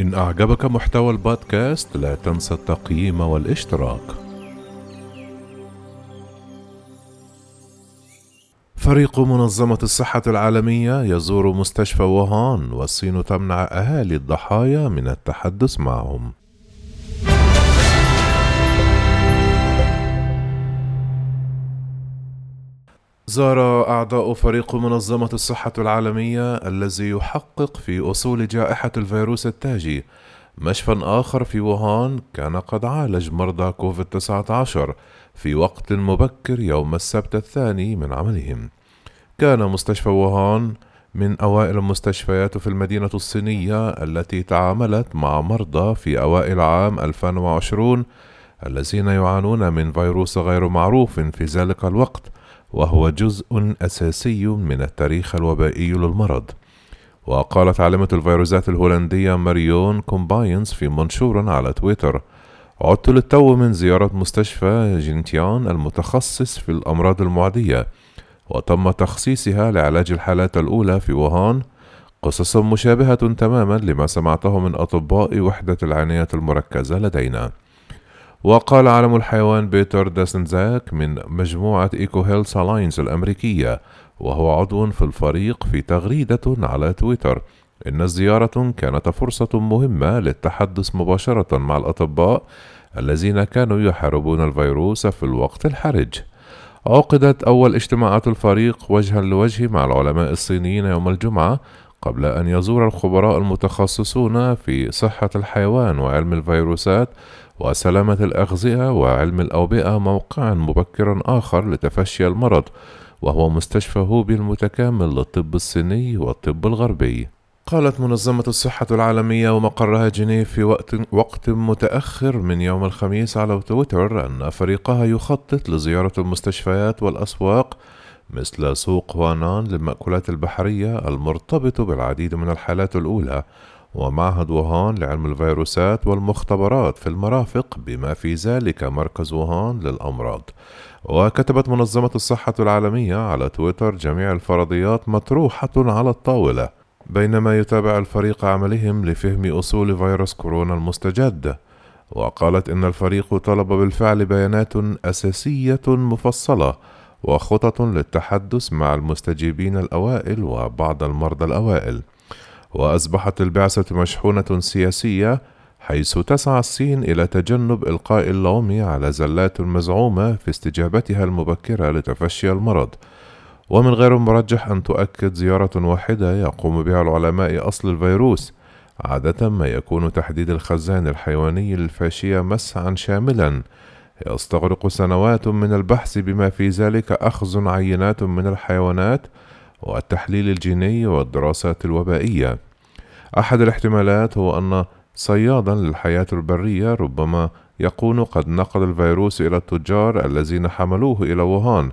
إن أعجبك محتوى البودكاست لا تنسى التقييم والاشتراك. فريق منظمة الصحة العالمية يزور مستشفى ووهان والصين تمنع أهالي الضحايا من التحدث معهم. زار أعضاء فريق منظمة الصحة العالمية الذي يحقق في أصول جائحة الفيروس التاجي مشفى آخر في ووهان كان قد عالج مرضى كوفيد 19 في وقت مبكر يوم السبت الثاني من عملهم. كان مستشفى ووهان من أوائل المستشفيات في المدينة الصينية التي تعاملت مع مرضى في أوائل عام 2020 الذين يعانون من فيروس غير معروف في ذلك الوقت وهو جزء أساسي من التاريخ الوبائي للمرض. وقالت عالمة الفيروسات الهولندية ماريون كومباينز في منشور على تويتر عدت للتو من زيارة مستشفى جينينتان المتخصص في الأمراض المعدية وتم تخصيصها لعلاج الحالات الأولى في ووهان. قصص مشابهة تماما لما سمعته من أطباء وحدة العناية المركزة لدينا. وقال عالم الحيوان بيتر داسزاك من مجموعة EcoHealth Alliance الأمريكية وهو عضو في الفريق في تغريدة على تويتر إن الزيارة كانت فرصة مهمة للتحدث مباشرة مع الأطباء الذين كانوا يحاربون الفيروس في الوقت الحرج. عقدت أول اجتماعات الفريق وجها لوجه مع العلماء الصينيين يوم الجمعة قبل أن يزور الخبراء المتخصصون في صحة الحيوان وعلم الفيروسات وسلامة الأغذية وعلم الأوبئة موقعا مبكرا آخر لتفشي المرض وهو مستشفى هوبي المتكامل للطب الصيني والطب الغربي. قالت منظمة الصحة العالمية ومقرها جنيف في وقت, وقت متأخر من يوم الخميس على تويتر أن فريقها يخطط لزيارة المستشفيات والأسواق مثل سوق وانان للمأكولات البحرية المرتبط بالعديد من الحالات الأولى ومعهد ووهان لعلم الفيروسات والمختبرات في المرافق بما في ذلك مركز ووهان للأمراض. وكتبت منظمة الصحة العالمية على تويتر جميع الفرضيات مطروحة على الطاولة بينما يتابع الفريق عملهم لفهم أصول فيروس كورونا المستجد. وقالت إن الفريق طلب بالفعل بيانات أساسية مفصلة وخطط للتحدث مع المستجيبين الأوائل وبعض المرضى الأوائل. وأصبحت البعثة مشحونة سياسية حيث تسعى الصين إلى تجنب إلقاء اللوم على زلات مزعومة في استجابتها المبكرة لتفشي المرض. ومن غير المرجح أن تؤكد زيارة واحدة يقوم بها العلماء أصل الفيروس عادة ما يكون تحديد الخزان الحيواني للفاشية مسعى شاملا. يستغرق سنوات من البحث بما في ذلك أخذ عينات من الحيوانات والتحليل الجيني والدراسات الوبائية. أحد الاحتمالات هو أن صيادا للحياة البرية ربما يكون قد نقل الفيروس إلى التجار الذين حملوه إلى ووهان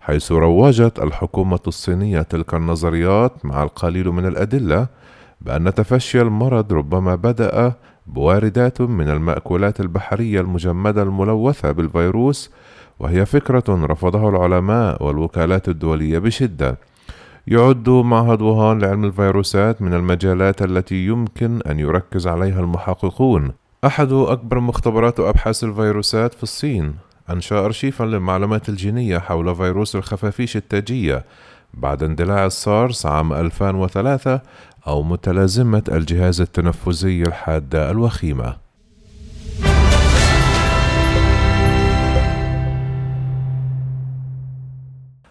حيث روجت الحكومة الصينية تلك النظريات مع القليل من الأدلة بأن تفشي المرض ربما بدأ بواردات من المأكولات البحرية المجمدة الملوثة بالفيروس وهي فكرة رفضها العلماء والوكالات الدولية بشدة. يعد معهد ووهان لعلم الفيروسات من المجالات التي يمكن أن يركز عليها المحققون. أحد أكبر مختبرات أبحاث الفيروسات في الصين أنشأ أرشيفا للمعلومات الجينية حول فيروس الخفافيش التاجية بعد اندلاع السارس عام 2003 أو متلازمة الجهاز التنفسي الحادة الوخيمة.